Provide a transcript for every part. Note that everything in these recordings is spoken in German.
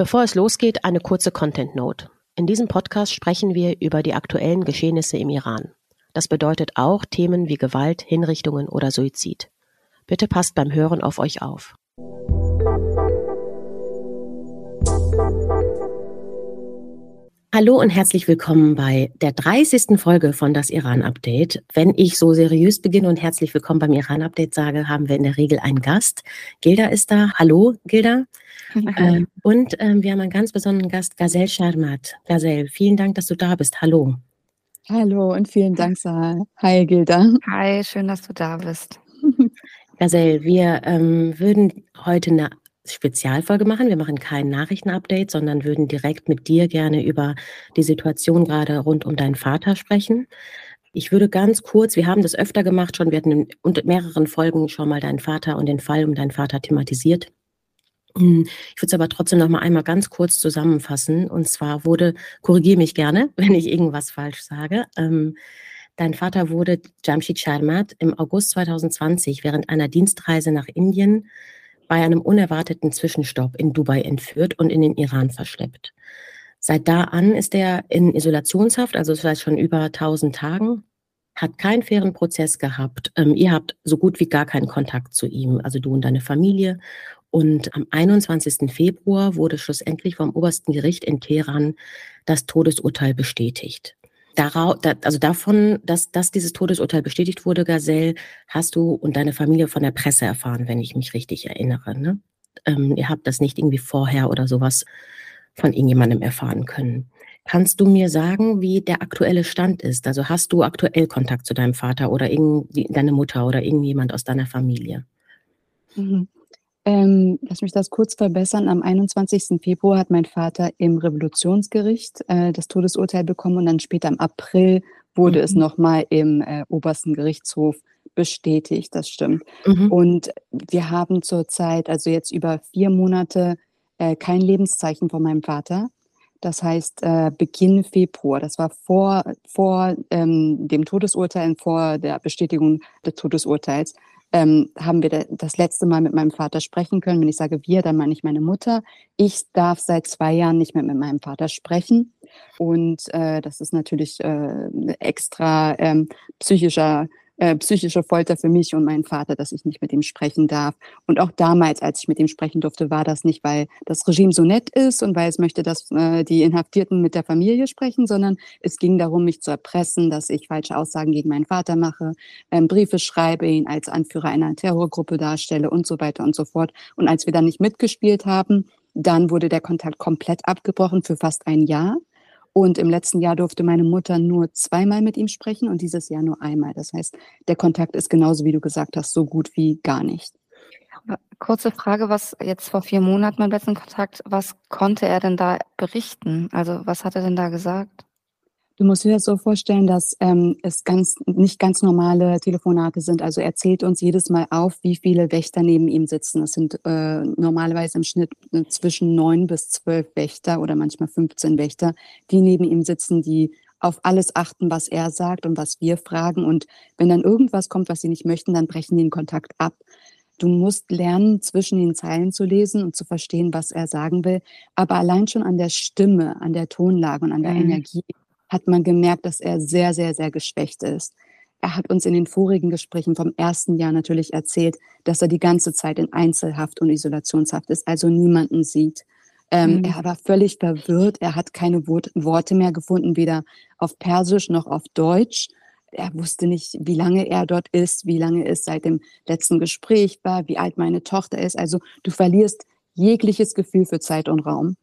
Bevor es losgeht, eine kurze Content Note. In diesem Podcast sprechen wir über die aktuellen Geschehnisse im Iran. Das bedeutet auch Themen wie Gewalt, Hinrichtungen oder Suizid. Bitte passt beim Hören auf euch auf. Hallo und herzlich willkommen bei der 30. Folge von das Iran Update. Wenn ich so seriös beginne und herzlich willkommen beim Iran Update sage, haben wir in der Regel einen Gast. Gilda ist da. Hallo, Gilda. ähm, und ähm, wir haben einen ganz besonderen Gast, Gazelle Sharmat. Gazelle, vielen Dank, dass du da bist. Hallo. Hallo und vielen Dank, Sarah. Hi, Gilda. Hi, schön, dass du da bist. Gazelle, wir ähm, würden heute eine Spezialfolge machen. Wir machen kein Nachrichtenupdate, sondern würden direkt mit dir gerne über die Situation gerade rund um deinen Vater sprechen. Ich würde ganz kurz, wir haben das öfter gemacht schon, wir hatten in mehreren Folgen schon mal deinen Vater und den Fall um deinen Vater thematisiert. Hm, ich würde es aber trotzdem noch mal einmal ganz kurz zusammenfassen. Und zwar wurde, korrigiere mich gerne, wenn ich irgendwas falsch sage, ähm, dein Vater wurde Jamshid Sharmat im August 2020 während einer Dienstreise nach Indien bei einem unerwarteten Zwischenstopp in Dubai entführt und in den Iran verschleppt. Seit da an ist er in Isolationshaft, also vielleicht schon über 1000 Tagen, hat keinen fairen Prozess gehabt. Ähm, ihr habt so gut wie gar keinen Kontakt zu ihm, also du und deine Familie. Und am 21. Februar wurde schlussendlich vom obersten Gericht in Teheran das Todesurteil bestätigt. Darauf, also davon, dass, dass dieses Todesurteil bestätigt wurde, Gazelle, hast du und deine Familie von der Presse erfahren, wenn ich mich richtig erinnere. Ne? Ähm, ihr habt das nicht irgendwie vorher oder sowas von irgendjemandem erfahren können. Kannst du mir sagen, wie der aktuelle Stand ist? Also hast du aktuell Kontakt zu deinem Vater oder deine Mutter oder irgendjemand aus deiner Familie? Mhm. Ähm, lass mich das kurz verbessern. Am 21. Februar hat mein Vater im Revolutionsgericht äh, das Todesurteil bekommen und dann später im April wurde mhm. es nochmal im äh, obersten Gerichtshof bestätigt. Das stimmt. Mhm. Und wir haben zurzeit, also jetzt über vier Monate, äh, kein Lebenszeichen von meinem Vater. Das heißt, äh, Beginn Februar, das war vor, vor ähm, dem Todesurteil, vor der Bestätigung des Todesurteils, ähm, haben wir das letzte Mal mit meinem Vater sprechen können. Wenn ich sage wir, dann meine ich meine Mutter. Ich darf seit zwei Jahren nicht mehr mit meinem Vater sprechen. Und äh, das ist natürlich äh, extra ähm, psychischer äh, psychische Folter für mich und meinen Vater, dass ich nicht mit ihm sprechen darf. Und auch damals, als ich mit ihm sprechen durfte, war das nicht, weil das Regime so nett ist und weil es möchte, dass äh, die Inhaftierten mit der Familie sprechen, sondern es ging darum, mich zu erpressen, dass ich falsche Aussagen gegen meinen Vater mache, ähm, Briefe schreibe, ihn als Anführer einer Terrorgruppe darstelle und so weiter und so fort. Und als wir dann nicht mitgespielt haben, dann wurde der Kontakt komplett abgebrochen für fast ein Jahr. Und im letzten Jahr durfte meine Mutter nur zweimal mit ihm sprechen und dieses Jahr nur einmal. Das heißt, der Kontakt ist genauso, wie du gesagt hast, so gut wie gar nicht. Kurze Frage, was jetzt vor vier Monaten mein letzten Kontakt, was konnte er denn da berichten? Also was hat er denn da gesagt? Du musst dir das so vorstellen, dass ähm, es ganz nicht ganz normale Telefonate sind. Also er zählt uns jedes Mal auf, wie viele Wächter neben ihm sitzen. Das sind äh, normalerweise im Schnitt äh, zwischen neun bis zwölf Wächter oder manchmal 15 Wächter, die neben ihm sitzen, die auf alles achten, was er sagt und was wir fragen. Und wenn dann irgendwas kommt, was sie nicht möchten, dann brechen die den Kontakt ab. Du musst lernen, zwischen den Zeilen zu lesen und zu verstehen, was er sagen will. Aber allein schon an der Stimme, an der Tonlage und an der mhm. Energie hat man gemerkt, dass er sehr, sehr, sehr geschwächt ist. Er hat uns in den vorigen Gesprächen vom ersten Jahr natürlich erzählt, dass er die ganze Zeit in Einzelhaft und Isolationshaft ist, also niemanden sieht. Ähm, mhm. Er war völlig verwirrt. Er hat keine Wort Worte mehr gefunden, weder auf Persisch noch auf Deutsch. Er wusste nicht, wie lange er dort ist, wie lange es seit dem letzten Gespräch war, wie alt meine Tochter ist. Also du verlierst jegliches Gefühl für Zeit und Raum.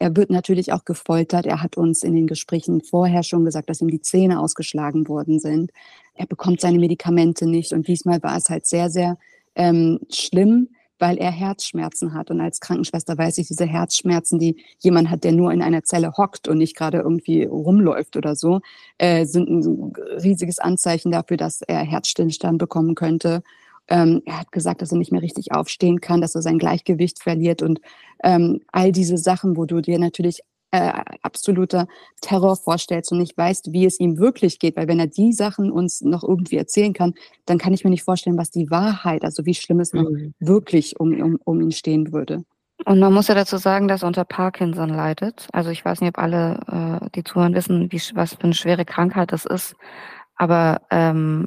Er wird natürlich auch gefoltert. Er hat uns in den Gesprächen vorher schon gesagt, dass ihm die Zähne ausgeschlagen worden sind. Er bekommt seine Medikamente nicht. Und diesmal war es halt sehr, sehr ähm, schlimm, weil er Herzschmerzen hat. Und als Krankenschwester weiß ich, diese Herzschmerzen, die jemand hat, der nur in einer Zelle hockt und nicht gerade irgendwie rumläuft oder so, äh, sind ein riesiges Anzeichen dafür, dass er Herzstillstand bekommen könnte. Ähm, er hat gesagt, dass er nicht mehr richtig aufstehen kann, dass er sein Gleichgewicht verliert und ähm, all diese Sachen, wo du dir natürlich äh, absoluter Terror vorstellst und nicht weißt, wie es ihm wirklich geht, weil wenn er die Sachen uns noch irgendwie erzählen kann, dann kann ich mir nicht vorstellen, was die Wahrheit, also wie schlimm es noch mhm. wirklich um, um, um ihn stehen würde. Und man muss ja dazu sagen, dass er unter Parkinson leidet. Also ich weiß nicht, ob alle, äh, die zuhören, wissen, wie, was für eine schwere Krankheit das ist. Aber ähm,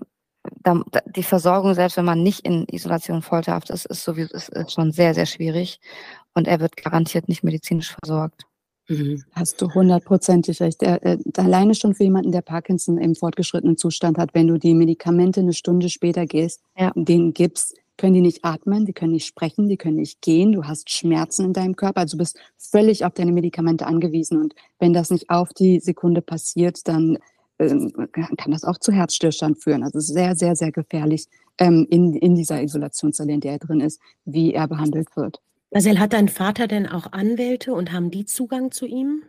die Versorgung, selbst wenn man nicht in Isolation folterhaft ist, ist, sowieso, ist, ist schon sehr, sehr schwierig. Und er wird garantiert nicht medizinisch versorgt. Mhm. Hast du hundertprozentig recht. Alleine schon für jemanden, der Parkinson im fortgeschrittenen Zustand hat, wenn du die Medikamente eine Stunde später gehst, ja. denen gibst, können die nicht atmen, die können nicht sprechen, die können nicht gehen, du hast Schmerzen in deinem Körper, also du bist völlig auf deine Medikamente angewiesen. Und wenn das nicht auf die Sekunde passiert, dann kann das auch zu Herzstillstand führen. Also sehr, sehr, sehr gefährlich ähm, in, in dieser Isolationszelle, in der er drin ist, wie er behandelt wird. Marcel, hat dein Vater denn auch Anwälte und haben die Zugang zu ihm?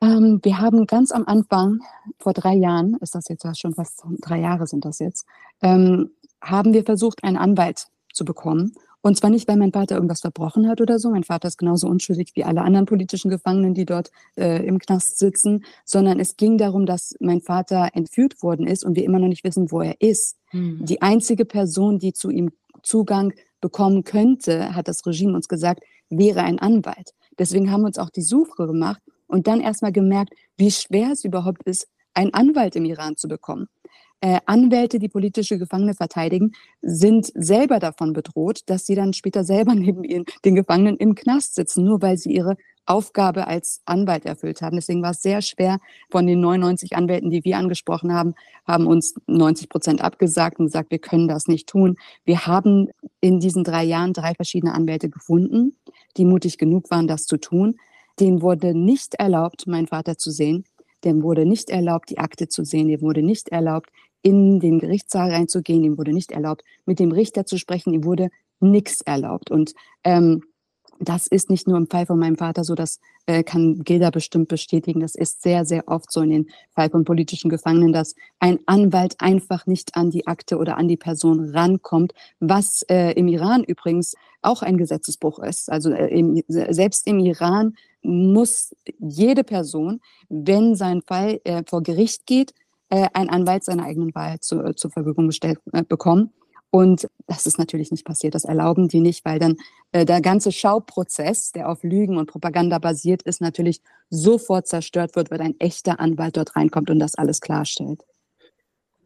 Ähm, wir haben ganz am Anfang, vor drei Jahren, ist das jetzt schon fast drei Jahre sind das jetzt, ähm, haben wir versucht, einen Anwalt zu bekommen. Und zwar nicht, weil mein Vater irgendwas verbrochen hat oder so. Mein Vater ist genauso unschuldig wie alle anderen politischen Gefangenen, die dort äh, im Knast sitzen, sondern es ging darum, dass mein Vater entführt worden ist und wir immer noch nicht wissen, wo er ist. Hm. Die einzige Person, die zu ihm Zugang bekommen könnte, hat das Regime uns gesagt, wäre ein Anwalt. Deswegen haben wir uns auch die Suche gemacht und dann erstmal gemerkt, wie schwer es überhaupt ist, einen Anwalt im Iran zu bekommen äh, Anwälte, die politische Gefangene verteidigen, sind selber davon bedroht, dass sie dann später selber neben ihren, den Gefangenen im Knast sitzen, nur weil sie ihre Aufgabe als Anwalt erfüllt haben. Deswegen war es sehr schwer. Von den 99 Anwälten, die wir angesprochen haben, haben uns 90 Prozent abgesagt und gesagt, wir können das nicht tun. Wir haben in diesen drei Jahren drei verschiedene Anwälte gefunden, die mutig genug waren, das zu tun. Denen wurde nicht erlaubt, meinen Vater zu sehen. Dem wurde nicht erlaubt, die Akte zu sehen. Dem wurde nicht erlaubt, in den Gerichtssaal reinzugehen. Ihm wurde nicht erlaubt, mit dem Richter zu sprechen. Ihm wurde nichts erlaubt. Und ähm, das ist nicht nur im Fall von meinem Vater so, das äh, kann Gilda bestimmt bestätigen. Das ist sehr, sehr oft so in den Fall von politischen Gefangenen, dass ein Anwalt einfach nicht an die Akte oder an die Person rankommt, was äh, im Iran übrigens auch ein Gesetzesbruch ist. Also äh, im, selbst im Iran muss jede Person, wenn sein Fall äh, vor Gericht geht, äh, ein Anwalt seiner eigenen Wahl zu, äh, zur Verfügung gestellt äh, bekommen. Und das ist natürlich nicht passiert. Das erlauben die nicht, weil dann äh, der ganze Schauprozess, der auf Lügen und Propaganda basiert ist, natürlich sofort zerstört wird, weil ein echter Anwalt dort reinkommt und das alles klarstellt.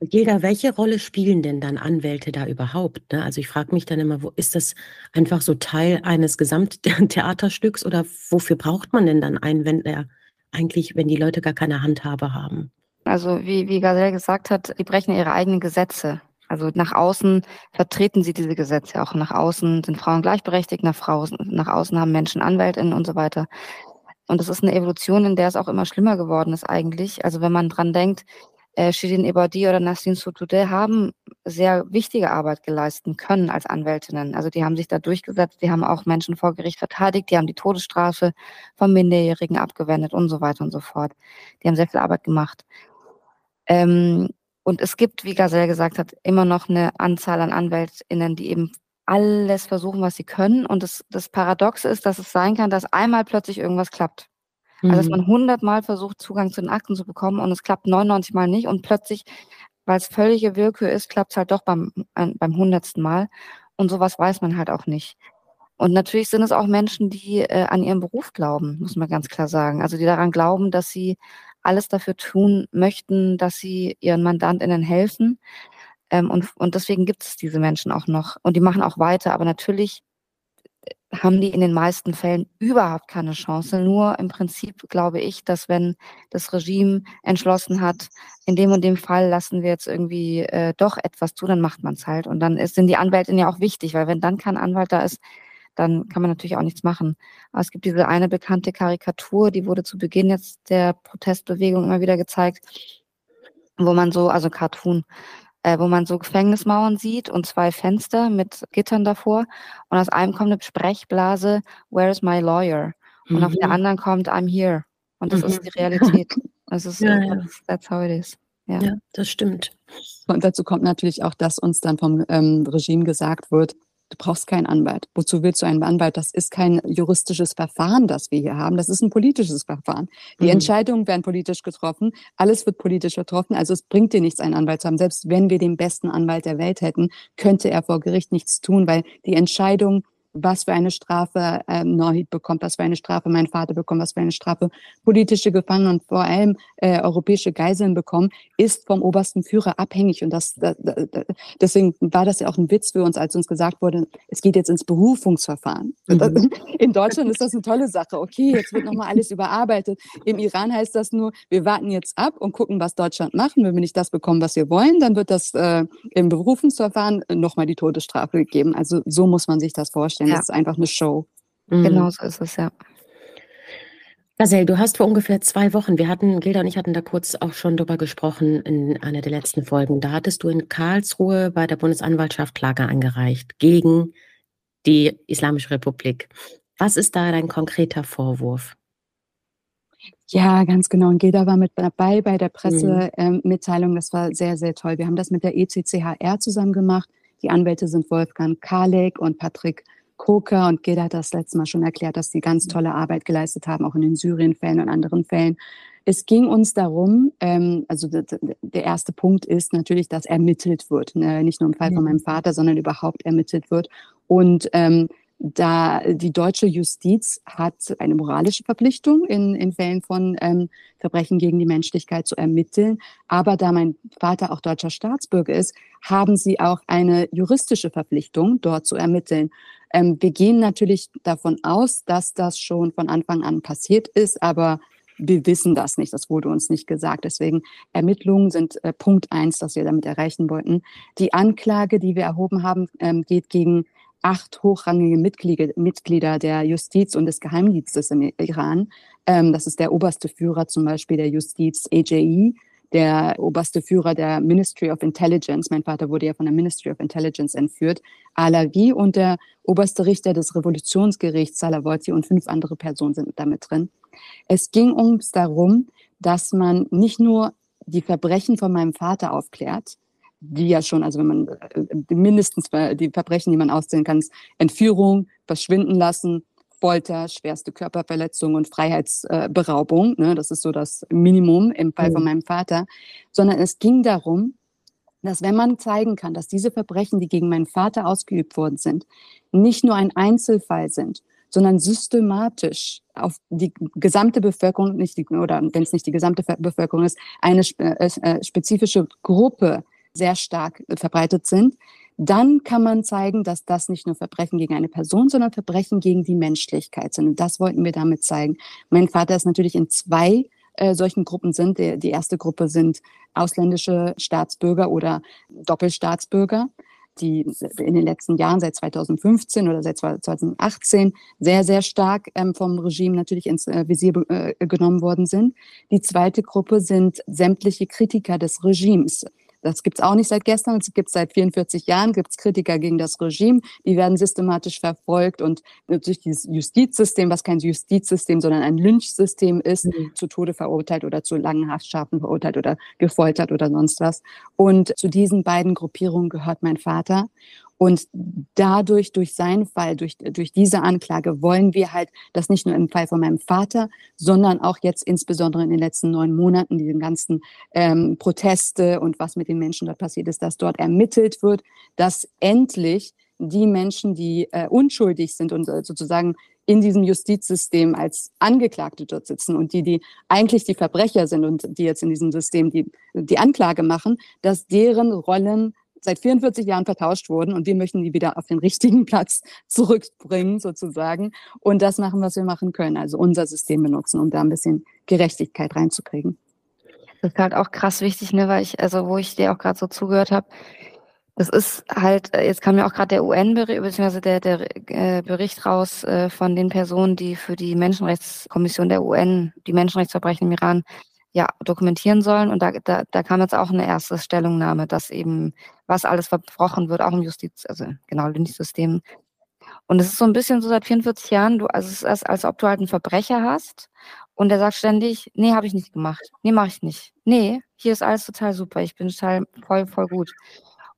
Gilda, welche Rolle spielen denn dann Anwälte da überhaupt? Ne? Also ich frage mich dann immer, wo ist das einfach so Teil eines Gesamttheaterstücks oder wofür braucht man denn dann einen, wenn er eigentlich, wenn die Leute gar keine Handhabe haben? Also wie, wie Gazelle gesagt hat, die brechen ihre eigenen Gesetze. Also nach außen vertreten sie diese Gesetze auch. Nach außen sind Frauen gleichberechtigt, nach, Frau, nach außen haben Menschen Anwältinnen und so weiter. Und das ist eine Evolution, in der es auch immer schlimmer geworden ist eigentlich. Also wenn man dran denkt, äh, Shirin Ebadi oder Nasrin Sotoudeh haben sehr wichtige Arbeit geleisten können als Anwältinnen. Also die haben sich da durchgesetzt, die haben auch Menschen vor Gericht verteidigt, die haben die Todesstrafe von Minderjährigen abgewendet und so weiter und so fort. Die haben sehr viel Arbeit gemacht. Ähm, und es gibt, wie Gazelle gesagt hat, immer noch eine Anzahl an AnwältInnen, die eben alles versuchen, was sie können. Und das, das Paradoxe ist, dass es sein kann, dass einmal plötzlich irgendwas klappt. Also dass mhm. man hundertmal versucht, Zugang zu den Akten zu bekommen und es klappt 99 Mal nicht und plötzlich, weil es völlige Willkür ist, klappt es halt doch beim, beim hundertsten Mal. Und sowas weiß man halt auch nicht. Und natürlich sind es auch Menschen, die äh, an ihren Beruf glauben, muss man ganz klar sagen. Also die daran glauben, dass sie alles dafür tun möchten, dass sie ihren MandantInnen helfen. Ähm, und, und deswegen gibt es diese Menschen auch noch. Und die machen auch weiter. Aber natürlich äh, haben die in den meisten Fällen überhaupt keine Chance. Nur im Prinzip glaube ich, dass wenn das Regime entschlossen hat, in dem und dem Fall lassen wir jetzt irgendwie äh, doch etwas zu, dann macht man es halt. Und dann ist, sind die Anwältinnen ja auch wichtig, weil wenn dann kein Anwalt da ist, dann kann man natürlich auch nichts machen. Aber es gibt diese eine bekannte Karikatur, die wurde zu Beginn jetzt der Protestbewegung immer wieder gezeigt, wo man so, also Cartoon, äh, wo man so Gefängnismauern sieht und zwei Fenster mit Gittern davor und aus einem kommt eine Sprechblase, Where is my lawyer? Und mhm. auf der mhm. anderen kommt I'm here. Und das mhm. ist die Realität. Das ist, ja, ja. That's, that's how it is. Ja. ja, das stimmt. Und dazu kommt natürlich auch, dass uns dann vom ähm, Regime gesagt wird, Du brauchst keinen Anwalt. Wozu willst du einen Anwalt? Das ist kein juristisches Verfahren, das wir hier haben. Das ist ein politisches Verfahren. Die mhm. Entscheidungen werden politisch getroffen. Alles wird politisch getroffen. Also es bringt dir nichts, einen Anwalt zu haben. Selbst wenn wir den besten Anwalt der Welt hätten, könnte er vor Gericht nichts tun, weil die Entscheidung was für eine Strafe ähm, Norhit bekommt, was für eine Strafe mein Vater bekommt, was für eine Strafe politische Gefangene und vor allem äh, europäische Geiseln bekommen, ist vom obersten Führer abhängig. Und das, da, da, deswegen war das ja auch ein Witz für uns, als uns gesagt wurde, es geht jetzt ins Berufungsverfahren. Mhm. In Deutschland ist das eine tolle Sache. Okay, jetzt wird nochmal alles überarbeitet. Im Iran heißt das nur, wir warten jetzt ab und gucken, was Deutschland macht. Und wenn wir nicht das bekommen, was wir wollen, dann wird das äh, im Berufungsverfahren nochmal die Todesstrafe gegeben. Also so muss man sich das vorstellen. Ja. Das ist einfach eine Show. Mhm. Genau so ist es, ja. Marcel, du hast vor ungefähr zwei Wochen, wir hatten, Gilda und ich hatten da kurz auch schon drüber gesprochen in einer der letzten Folgen, da hattest du in Karlsruhe bei der Bundesanwaltschaft Klage eingereicht gegen die Islamische Republik. Was ist da dein konkreter Vorwurf? Ja, ganz genau. Und Gilda war mit dabei bei der Pressemitteilung. Mhm. Ähm, das war sehr, sehr toll. Wir haben das mit der ECCHR zusammen gemacht. Die Anwälte sind Wolfgang Kalek und Patrick Koker. Und Gilda hat das letzte Mal schon erklärt, dass sie ganz tolle Arbeit geleistet haben, auch in den Syrien-Fällen und anderen Fällen. Es ging uns darum, ähm, also der erste Punkt ist natürlich, dass ermittelt wird. Ne? Nicht nur im Fall von meinem Vater, sondern überhaupt ermittelt wird. Und ähm, da die deutsche Justiz hat eine moralische Verpflichtung, in, in Fällen von ähm, Verbrechen gegen die Menschlichkeit zu ermitteln. Aber da mein Vater auch deutscher Staatsbürger ist, haben sie auch eine juristische Verpflichtung, dort zu ermitteln. Ähm, wir gehen natürlich davon aus, dass das schon von Anfang an passiert ist, aber wir wissen das nicht, das wurde uns nicht gesagt. Deswegen Ermittlungen sind äh, Punkt eins, das wir damit erreichen wollten. Die Anklage, die wir erhoben haben, ähm, geht gegen acht hochrangige Mitglieder, der Justiz und des Geheimdienstes im Iran. Ähm, das ist der oberste Führer zum Beispiel der Justiz AJE, der oberste Führer der Ministry of Intelligence. Mein Vater wurde ja von der Ministry of Intelligence entführt. Alavi und der oberste Richter des Revolutionsgerichts Salavorti und fünf andere Personen sind damit drin. Es ging uns darum, dass man nicht nur die Verbrechen von meinem Vater aufklärt, die ja schon, also wenn man äh, mindestens die Verbrechen, die man auszählen kann, ist Entführung, verschwinden lassen, Folter, schwerste Körperverletzung und Freiheitsberaubung. Ne? Das ist so das Minimum im Fall mhm. von meinem Vater. Sondern es ging darum, dass wenn man zeigen kann, dass diese Verbrechen, die gegen meinen Vater ausgeübt worden sind, nicht nur ein Einzelfall sind, sondern systematisch auf die gesamte Bevölkerung, nicht die, oder wenn es nicht die gesamte Bevölkerung ist, eine äh, äh, spezifische Gruppe sehr stark verbreitet sind, dann kann man zeigen, dass das nicht nur Verbrechen gegen eine Person, sondern Verbrechen gegen die Menschlichkeit sind. Und das wollten wir damit zeigen. Mein Vater ist natürlich in zwei äh, solchen Gruppen sind. Die, die erste Gruppe sind ausländische Staatsbürger oder Doppelstaatsbürger die in den letzten Jahren, seit 2015 oder seit 2018, sehr, sehr stark ähm, vom Regime natürlich ins äh, Visier äh, genommen worden sind. Die zweite Gruppe sind sämtliche Kritiker des Regimes. Das gibt es auch nicht seit gestern, es gibt seit 44 Jahren, gibt es Kritiker gegen das Regime, die werden systematisch verfolgt und durch dieses Justizsystem, was kein Justizsystem, sondern ein Lynchsystem ist, mhm. zu Tode verurteilt oder zu langen Haftstrafen verurteilt oder gefoltert oder sonst was. Und zu diesen beiden Gruppierungen gehört mein Vater. Und dadurch, durch seinen Fall, durch, durch diese Anklage wollen wir halt, dass nicht nur im Fall von meinem Vater, sondern auch jetzt insbesondere in den letzten neun Monaten, diese ganzen ähm, Proteste und was mit den Menschen dort passiert ist, dass dort ermittelt wird, dass endlich die Menschen, die äh, unschuldig sind und äh, sozusagen in diesem Justizsystem als Angeklagte dort sitzen und die, die eigentlich die Verbrecher sind und die jetzt in diesem System die, die Anklage machen, dass deren Rollen seit 44 Jahren vertauscht wurden und wir möchten die wieder auf den richtigen Platz zurückbringen sozusagen und das machen, was wir machen können, also unser System benutzen, um da ein bisschen Gerechtigkeit reinzukriegen. Das ist halt auch krass wichtig, ne, weil ich, also wo ich dir auch gerade so zugehört habe, das ist halt, jetzt kam ja auch gerade der UN-Bericht, beziehungsweise der, der äh, Bericht raus äh, von den Personen, die für die Menschenrechtskommission der UN die Menschenrechtsverbrechen im Iran ja, dokumentieren sollen. Und da, da, da kam jetzt auch eine erste Stellungnahme, dass eben, was alles verbrochen wird, auch im Justiz, also genau, Lynchsystem. Und es ist so ein bisschen so seit 44 Jahren, du, also es ist als, als ob du halt einen Verbrecher hast und der sagt ständig, nee, habe ich nicht gemacht. Nee, mache ich nicht. Nee, hier ist alles total super. Ich bin total voll, voll gut.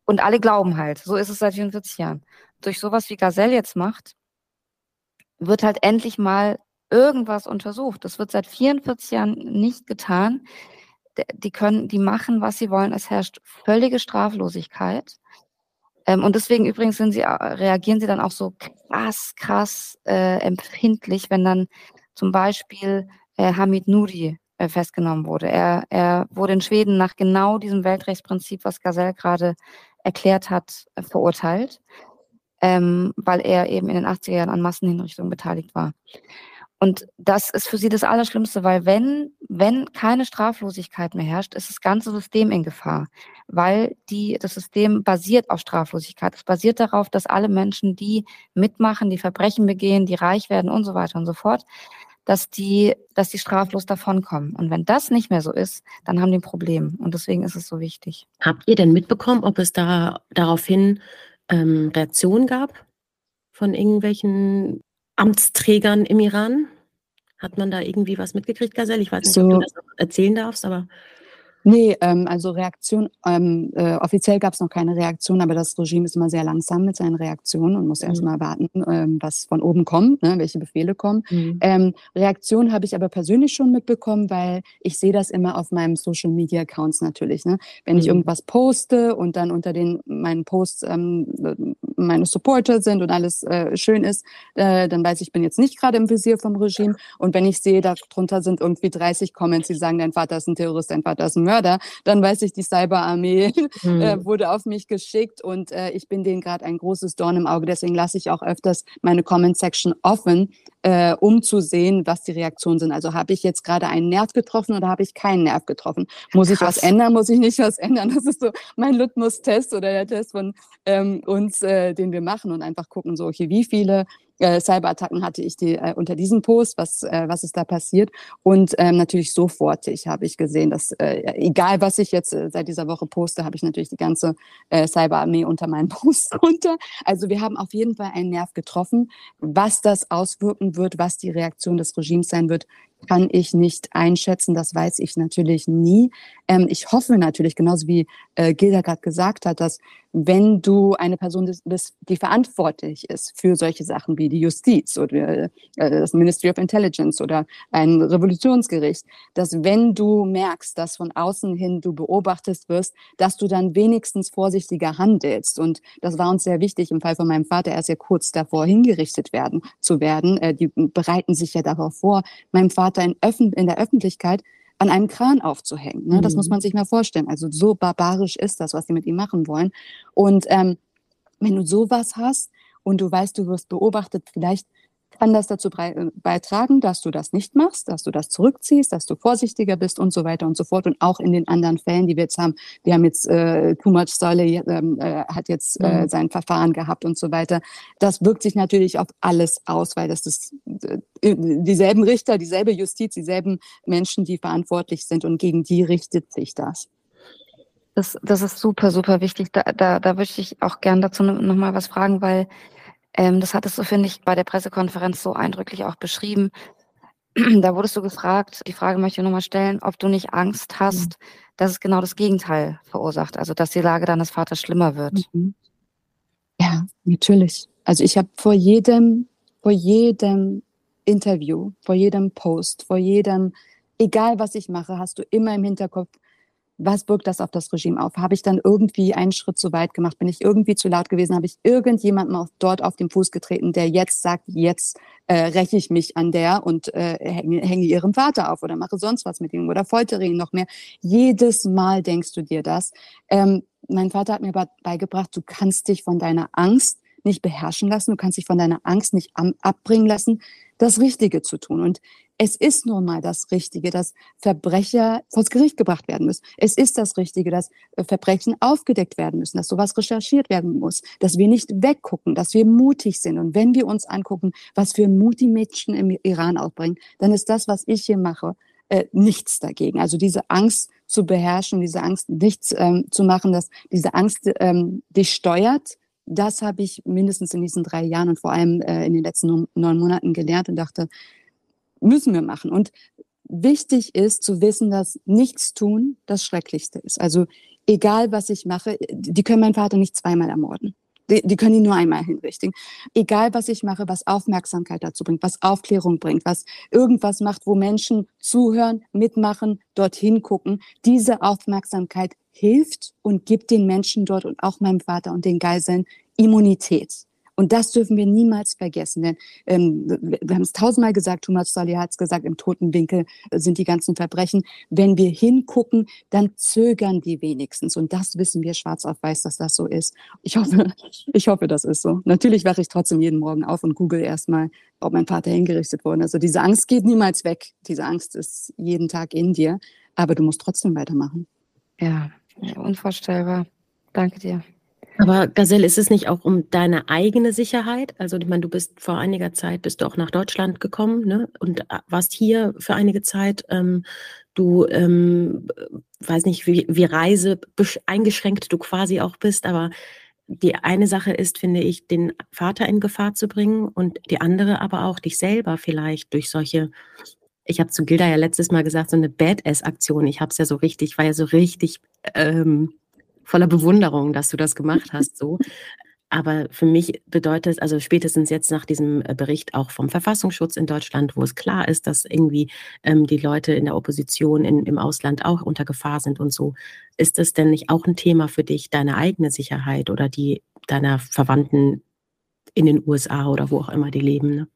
Und alle glauben halt, so ist es seit 44 Jahren. Durch sowas wie Gazelle jetzt macht, wird halt endlich mal irgendwas untersucht. Das wird seit 44 Jahren nicht getan. Die können, die machen, was sie wollen. Es herrscht völlige Straflosigkeit. Ähm, und deswegen übrigens sie, reagieren sie dann auch so krass, krass äh, empfindlich, wenn dann zum Beispiel äh, Hamid Nouri äh, festgenommen wurde. Er, er wurde in Schweden nach genau diesem Weltrechtsprinzip, was Gazelle gerade erklärt hat, äh, verurteilt, ähm, weil er eben in den 80er Jahren an Massenhinrichtungen beteiligt war. Und das ist für sie das Allerschlimmste, weil wenn, wenn keine Straflosigkeit mehr herrscht, ist das ganze System in Gefahr, weil die, das System basiert auf Straflosigkeit. Es basiert darauf, dass alle Menschen, die mitmachen, die Verbrechen begehen, die reich werden und so weiter und so fort, dass die, dass die straflos davonkommen. Und wenn das nicht mehr so ist, dann haben die ein Problem. Und deswegen ist es so wichtig. Habt ihr denn mitbekommen, ob es da daraufhin ähm, Reaktionen gab von irgendwelchen Amtsträgern im Iran? Hat man da irgendwie was mitgekriegt, Gazelle? Ich weiß nicht, so, ob du das erzählen darfst, aber. Nee, ähm, also Reaktion, ähm, äh, offiziell gab es noch keine Reaktion, aber das Regime ist immer sehr langsam mit seinen Reaktionen und muss mhm. erstmal warten, ähm, was von oben kommt, ne, welche Befehle kommen. Mhm. Ähm, Reaktion habe ich aber persönlich schon mitbekommen, weil ich sehe das immer auf meinem Social Media Accounts natürlich. Ne? Wenn mhm. ich irgendwas poste und dann unter den meinen Posts ähm, meine Supporter sind und alles äh, schön ist, äh, dann weiß ich, ich bin jetzt nicht gerade im Visier vom Regime. Und wenn ich sehe, darunter sind irgendwie 30 Comments, die sagen, dein Vater ist ein Terrorist, dein Vater ist ein Mörder, dann weiß ich, die Cyberarmee mhm. äh, wurde auf mich geschickt und äh, ich bin denen gerade ein großes Dorn im Auge. Deswegen lasse ich auch öfters meine Comment-Section offen, äh, um zu sehen, was die Reaktionen sind. Also habe ich jetzt gerade einen Nerv getroffen oder habe ich keinen Nerv getroffen? Muss Krass. ich was ändern? Muss ich nicht was ändern? Das ist so mein Litmus-Test oder der Test von ähm, uns, äh, den wir machen und einfach gucken, so, okay, wie viele äh, Cyberattacken hatte ich die, äh, unter diesem Post, was, äh, was ist da passiert. Und ähm, natürlich sofortig habe ich gesehen, dass äh, egal was ich jetzt äh, seit dieser Woche poste, habe ich natürlich die ganze äh, Cyberarmee unter meinen Post runter. Also wir haben auf jeden Fall einen Nerv getroffen. Was das auswirken wird, was die Reaktion des Regimes sein wird, kann ich nicht einschätzen. Das weiß ich natürlich nie. Ähm, ich hoffe natürlich, genauso wie äh, Gilda gerade gesagt hat, dass wenn du eine Person bist, die verantwortlich ist für solche Sachen wie die Justiz oder äh, das Ministry of Intelligence oder ein Revolutionsgericht, dass wenn du merkst, dass von außen hin du beobachtet wirst, dass du dann wenigstens vorsichtiger handelst. Und das war uns sehr wichtig im Fall von meinem Vater. Er ist ja kurz davor hingerichtet werden zu werden. Äh, die bereiten sich ja darauf vor. Mein Vater in, in der Öffentlichkeit an einem Kran aufzuhängen. Ne? Das muss mhm. man sich mal vorstellen. Also so barbarisch ist das, was sie mit ihm machen wollen. Und ähm, wenn du sowas hast und du weißt, du wirst beobachtet, vielleicht kann das dazu äh, beitragen, dass du das nicht machst, dass du das zurückziehst, dass du vorsichtiger bist und so weiter und so fort. Und auch in den anderen Fällen, die wir jetzt haben, wir haben jetzt äh, Too Much Saleh ähm, äh, hat jetzt äh, mhm. sein Verfahren gehabt und so weiter. Das wirkt sich natürlich auf alles aus, weil das ist äh, dieselben Richter, dieselbe Justiz, dieselben Menschen, die verantwortlich sind und gegen die richtet sich das. Das, das ist super, super wichtig. Da, da, da würde ich auch gern dazu nochmal was fragen, weil ähm, das hattest du, finde ich, bei der Pressekonferenz so eindrücklich auch beschrieben. da wurdest du gefragt, die Frage möchte ich nochmal stellen, ob du nicht Angst hast, mhm. dass es genau das Gegenteil verursacht, also dass die Lage deines Vaters schlimmer wird. Mhm. Ja, natürlich. Also ich habe vor jedem, vor jedem Interview, vor jedem Post, vor jedem, egal was ich mache, hast du immer im Hinterkopf, was wirkt das auf das Regime auf? Habe ich dann irgendwie einen Schritt zu weit gemacht? Bin ich irgendwie zu laut gewesen? Habe ich irgendjemandem auf, dort auf den Fuß getreten, der jetzt sagt, jetzt äh, räche ich mich an der und äh, hänge, hänge ihrem Vater auf oder mache sonst was mit ihm oder foltere ihn noch mehr? Jedes Mal denkst du dir das. Ähm, mein Vater hat mir beigebracht, du kannst dich von deiner Angst nicht beherrschen lassen, du kannst dich von deiner Angst nicht abbringen lassen, das Richtige zu tun. Und es ist nun mal das Richtige, dass Verbrecher vors Gericht gebracht werden müssen. Es ist das Richtige, dass äh, Verbrechen aufgedeckt werden müssen, dass sowas recherchiert werden muss, dass wir nicht weggucken, dass wir mutig sind. Und wenn wir uns angucken, was für Mut die Mädchen im Iran aufbringen, dann ist das, was ich hier mache, äh, nichts dagegen. Also diese Angst zu beherrschen, diese Angst nichts ähm, zu machen, dass diese Angst ähm, dich steuert, das habe ich mindestens in diesen drei Jahren und vor allem äh, in den letzten neun Monaten gelernt und dachte, müssen wir machen. Und wichtig ist zu wissen, dass nichts tun das Schrecklichste ist. Also egal, was ich mache, die können meinen Vater nicht zweimal ermorden. Die, die können ihn nur einmal hinrichten. Egal, was ich mache, was Aufmerksamkeit dazu bringt, was Aufklärung bringt, was irgendwas macht, wo Menschen zuhören, mitmachen, dorthin gucken, diese Aufmerksamkeit hilft und gibt den Menschen dort und auch meinem Vater und den Geiseln Immunität. Und das dürfen wir niemals vergessen. Denn ähm, wir haben es tausendmal gesagt, Thomas Solly hat es gesagt, im toten Winkel sind die ganzen Verbrechen. Wenn wir hingucken, dann zögern die wenigstens. Und das wissen wir schwarz auf weiß, dass das so ist. Ich hoffe, ich hoffe, das ist so. Natürlich wache ich trotzdem jeden Morgen auf und google erstmal, ob mein Vater hingerichtet wurde. Also diese Angst geht niemals weg. Diese Angst ist jeden Tag in dir. Aber du musst trotzdem weitermachen. Ja, unvorstellbar. Danke dir. Aber Gazelle, ist es nicht auch um deine eigene Sicherheit? Also ich meine, du bist vor einiger Zeit, bist du auch nach Deutschland gekommen ne? und äh, warst hier für einige Zeit. Ähm, du, ähm, weiß nicht, wie, wie reise eingeschränkt du quasi auch bist, aber die eine Sache ist, finde ich, den Vater in Gefahr zu bringen und die andere aber auch dich selber vielleicht durch solche ich habe zu Gilda ja letztes Mal gesagt, so eine Badass-Aktion. Ich habe es ja so richtig, war ja so richtig ähm, voller Bewunderung, dass du das gemacht hast, so. Aber für mich bedeutet, also spätestens jetzt nach diesem äh, Bericht auch vom Verfassungsschutz in Deutschland, wo es klar ist, dass irgendwie ähm, die Leute in der Opposition in, im Ausland auch unter Gefahr sind und so, ist es denn nicht auch ein Thema für dich, deine eigene Sicherheit oder die deiner Verwandten in den USA oder wo auch immer die leben? Ne?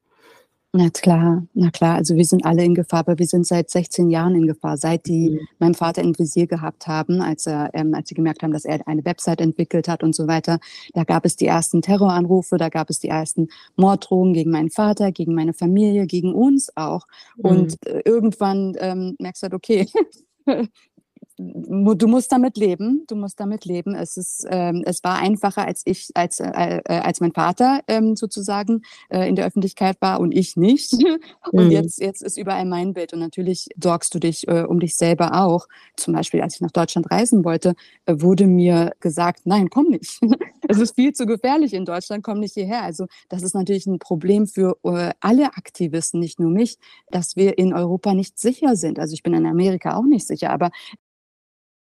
Na klar, na klar. Also wir sind alle in Gefahr, aber wir sind seit 16 Jahren in Gefahr, seit die mhm. meinen Vater im Visier gehabt haben, als er, ähm, als sie gemerkt haben, dass er eine Website entwickelt hat und so weiter. Da gab es die ersten Terroranrufe, da gab es die ersten Morddrohungen gegen meinen Vater, gegen meine Familie, gegen uns auch. Mhm. Und äh, irgendwann ähm, merkst du halt, okay, du musst damit leben, du musst damit leben. Es ist, ähm, es war einfacher, als ich, als äh, äh, als mein Vater ähm, sozusagen äh, in der Öffentlichkeit war und ich nicht. Und mhm. jetzt jetzt ist überall mein Bild und natürlich sorgst du dich äh, um dich selber auch. Zum Beispiel, als ich nach Deutschland reisen wollte, äh, wurde mir gesagt, nein, komm nicht. es ist viel zu gefährlich in Deutschland, komm nicht hierher. Also das ist natürlich ein Problem für äh, alle Aktivisten, nicht nur mich, dass wir in Europa nicht sicher sind. Also ich bin in Amerika auch nicht sicher, aber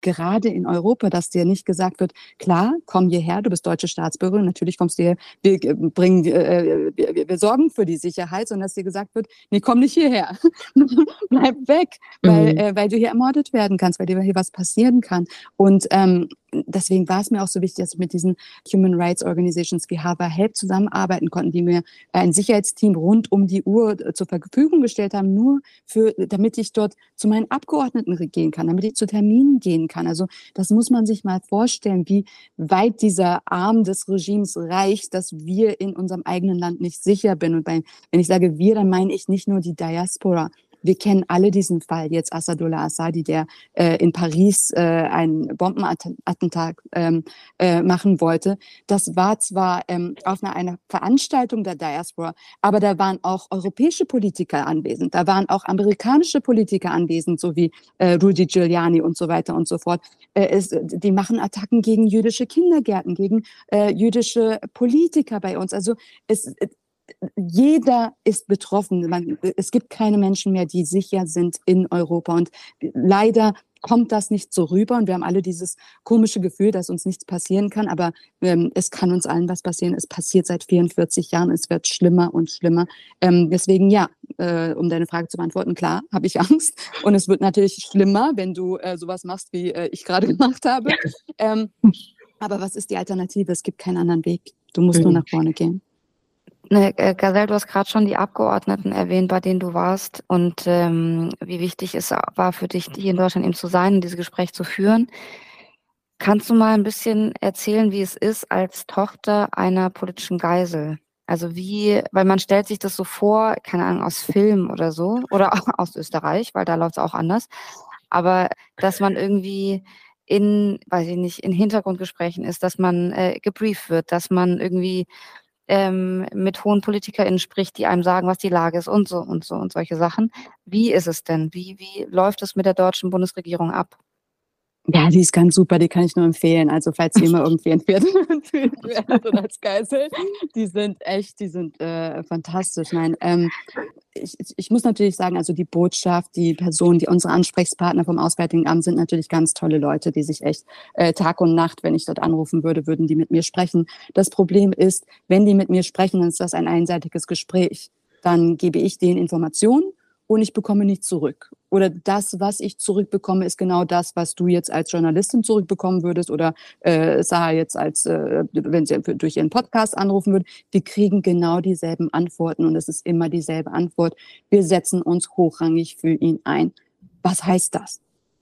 gerade in Europa, dass dir nicht gesagt wird, klar, komm hierher, du bist deutsche Staatsbürgerin, natürlich kommst du hier, wir äh, bringen, äh, wir, wir, sorgen für die Sicherheit, sondern dass dir gesagt wird, nee, komm nicht hierher, bleib weg, weil, mhm. äh, weil du hier ermordet werden kannst, weil dir hier was passieren kann. Und ähm, deswegen war es mir auch so wichtig, dass wir mit diesen Human Rights Organizations wie Hava Help zusammenarbeiten konnten, die mir ein Sicherheitsteam rund um die Uhr äh, zur Verfügung gestellt haben, nur für, damit ich dort zu meinen Abgeordneten gehen kann, damit ich zu Terminen gehen kann. Also das muss man sich mal vorstellen, wie weit dieser Arm des Regimes reicht, dass wir in unserem eigenen Land nicht sicher bin. Und bei, wenn ich sage wir, dann meine ich nicht nur die Diaspora, wir kennen alle diesen Fall jetzt Assadullah Assadi, der äh, in Paris äh, ein Bombenattentat ähm, äh, machen wollte. Das war zwar ähm, auf einer, einer Veranstaltung der Diaspora, aber da waren auch europäische Politiker anwesend, da waren auch amerikanische Politiker anwesend, so wie äh, Rudy Giuliani und so weiter und so fort. Äh, es, die machen Attacken gegen jüdische Kindergärten, gegen äh, jüdische Politiker bei uns. Also es, jeder ist betroffen. Man, es gibt keine Menschen mehr, die sicher sind in Europa. Und leider kommt das nicht so rüber. Und wir haben alle dieses komische Gefühl, dass uns nichts passieren kann. Aber ähm, es kann uns allen was passieren. Es passiert seit 44 Jahren. Es wird schlimmer und schlimmer. Ähm, deswegen ja, äh, um deine Frage zu beantworten, klar, habe ich Angst. Und es wird natürlich schlimmer, wenn du äh, sowas machst, wie äh, ich gerade gemacht habe. Ähm, aber was ist die Alternative? Es gibt keinen anderen Weg. Du musst nur mhm. nach vorne gehen. Ne, Gazelle, du hast gerade schon die Abgeordneten erwähnt, bei denen du warst und ähm, wie wichtig es war für dich, hier in Deutschland eben zu sein und dieses Gespräch zu führen. Kannst du mal ein bisschen erzählen, wie es ist als Tochter einer politischen Geisel? Also wie, weil man stellt sich das so vor, keine Ahnung, aus Film oder so, oder auch aus Österreich, weil da läuft es auch anders. Aber dass man irgendwie in, weiß ich nicht, in Hintergrundgesprächen ist, dass man äh, gebrieft wird, dass man irgendwie ähm, mit hohen PolitikerInnen spricht, die einem sagen, was die Lage ist und so und so und solche Sachen. Wie ist es denn? Wie, wie läuft es mit der deutschen Bundesregierung ab? Ja, die ist ganz super, die kann ich nur empfehlen. Also falls ihr mal irgendwie entführt werdet oder als Geisel, die sind echt, die sind äh, fantastisch. Nein, ähm, ich, ich muss natürlich sagen, also die Botschaft, die Personen, die unsere Ansprechpartner vom Auswärtigen Amt sind natürlich ganz tolle Leute, die sich echt äh, Tag und Nacht, wenn ich dort anrufen würde, würden die mit mir sprechen. Das Problem ist, wenn die mit mir sprechen, dann ist das ein einseitiges Gespräch. Dann gebe ich denen Informationen und ich bekomme nichts zurück. Oder das, was ich zurückbekomme, ist genau das, was du jetzt als Journalistin zurückbekommen würdest oder äh, Sarah jetzt als, äh, wenn sie durch ihren Podcast anrufen würde. Wir kriegen genau dieselben Antworten und es ist immer dieselbe Antwort. Wir setzen uns hochrangig für ihn ein. Was heißt das?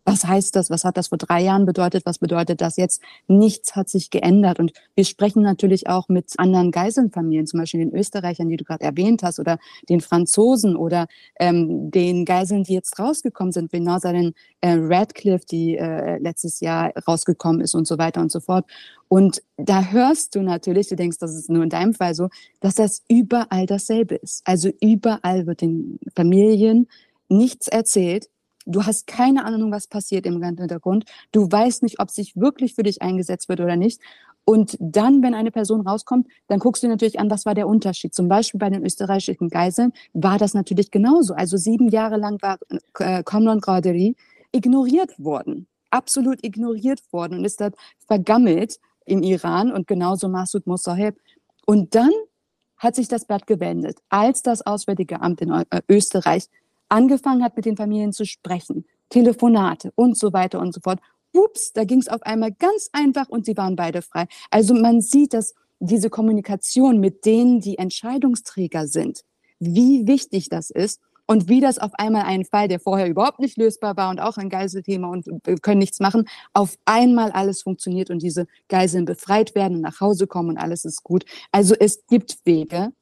Was heißt das? Was hat das vor drei Jahren bedeutet? Was bedeutet das jetzt? Nichts hat sich geändert. Und wir sprechen natürlich auch mit anderen Geiselnfamilien, zum Beispiel den Österreichern, die du gerade erwähnt hast, oder den Franzosen oder ähm, den Geiseln, die jetzt rausgekommen sind, wie Northern äh, Radcliffe, die äh, letztes Jahr rausgekommen ist und so weiter und so fort. Und da hörst du natürlich, du denkst, das ist nur in deinem Fall so, dass das überall dasselbe ist. Also überall wird den Familien nichts erzählt, Du hast keine Ahnung, was passiert im Hintergrund. Du weißt nicht, ob sich wirklich für dich eingesetzt wird oder nicht. Und dann, wenn eine Person rauskommt, dann guckst du natürlich an, was war der Unterschied. Zum Beispiel bei den österreichischen Geiseln war das natürlich genauso. Also sieben Jahre lang war äh, Komnon Qaderi ignoriert worden, absolut ignoriert worden und ist dort vergammelt im Iran und genauso Massoud Mossaheb. Und dann hat sich das Blatt gewendet, als das Auswärtige Amt in äh, Österreich angefangen hat, mit den Familien zu sprechen, Telefonate und so weiter und so fort. Ups, da ging es auf einmal ganz einfach und sie waren beide frei. Also man sieht, dass diese Kommunikation mit denen, die Entscheidungsträger sind, wie wichtig das ist und wie das auf einmal ein Fall, der vorher überhaupt nicht lösbar war und auch ein Geiselthema und wir können nichts machen, auf einmal alles funktioniert und diese Geiseln befreit werden und nach Hause kommen und alles ist gut. Also es gibt Wege.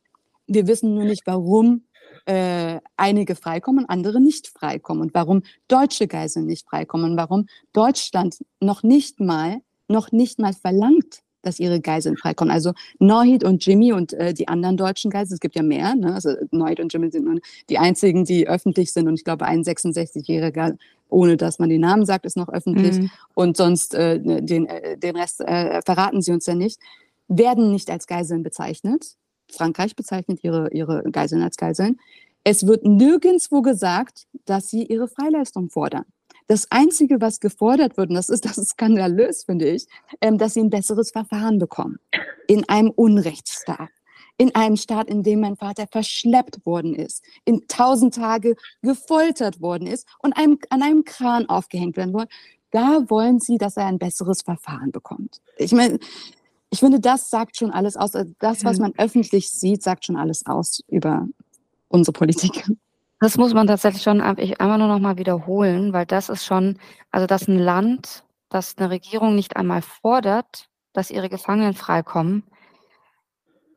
Wir wissen nur nicht, warum äh, einige freikommen, andere nicht freikommen und warum deutsche Geiseln nicht freikommen, warum Deutschland noch nicht mal, noch nicht mal verlangt, dass ihre Geiseln freikommen. Also Nohid und Jimmy und äh, die anderen deutschen Geiseln, es gibt ja mehr, ne? also Nohid und Jimmy sind nur die einzigen, die öffentlich sind und ich glaube ein 66-Jähriger, ohne dass man den Namen sagt, ist noch öffentlich mhm. und sonst äh, den, äh, den Rest äh, verraten sie uns ja nicht, werden nicht als Geiseln bezeichnet Frankreich bezeichnet ihre, ihre Geiseln als Geiseln. Es wird nirgendwo gesagt, dass sie ihre Freileistung fordern. Das Einzige, was gefordert wird, und das ist, das ist skandalös, finde ich, ähm, dass sie ein besseres Verfahren bekommen. In einem Unrechtsstaat. In einem Staat, in dem mein Vater verschleppt worden ist, in tausend Tage gefoltert worden ist und einem, an einem Kran aufgehängt werden wollen. Da wollen sie, dass er ein besseres Verfahren bekommt. Ich meine, ich finde, das sagt schon alles aus. Also das, was man öffentlich sieht, sagt schon alles aus über unsere Politik. Das muss man tatsächlich schon einmal nur noch mal wiederholen, weil das ist schon, also dass ein Land, dass eine Regierung nicht einmal fordert, dass ihre Gefangenen freikommen,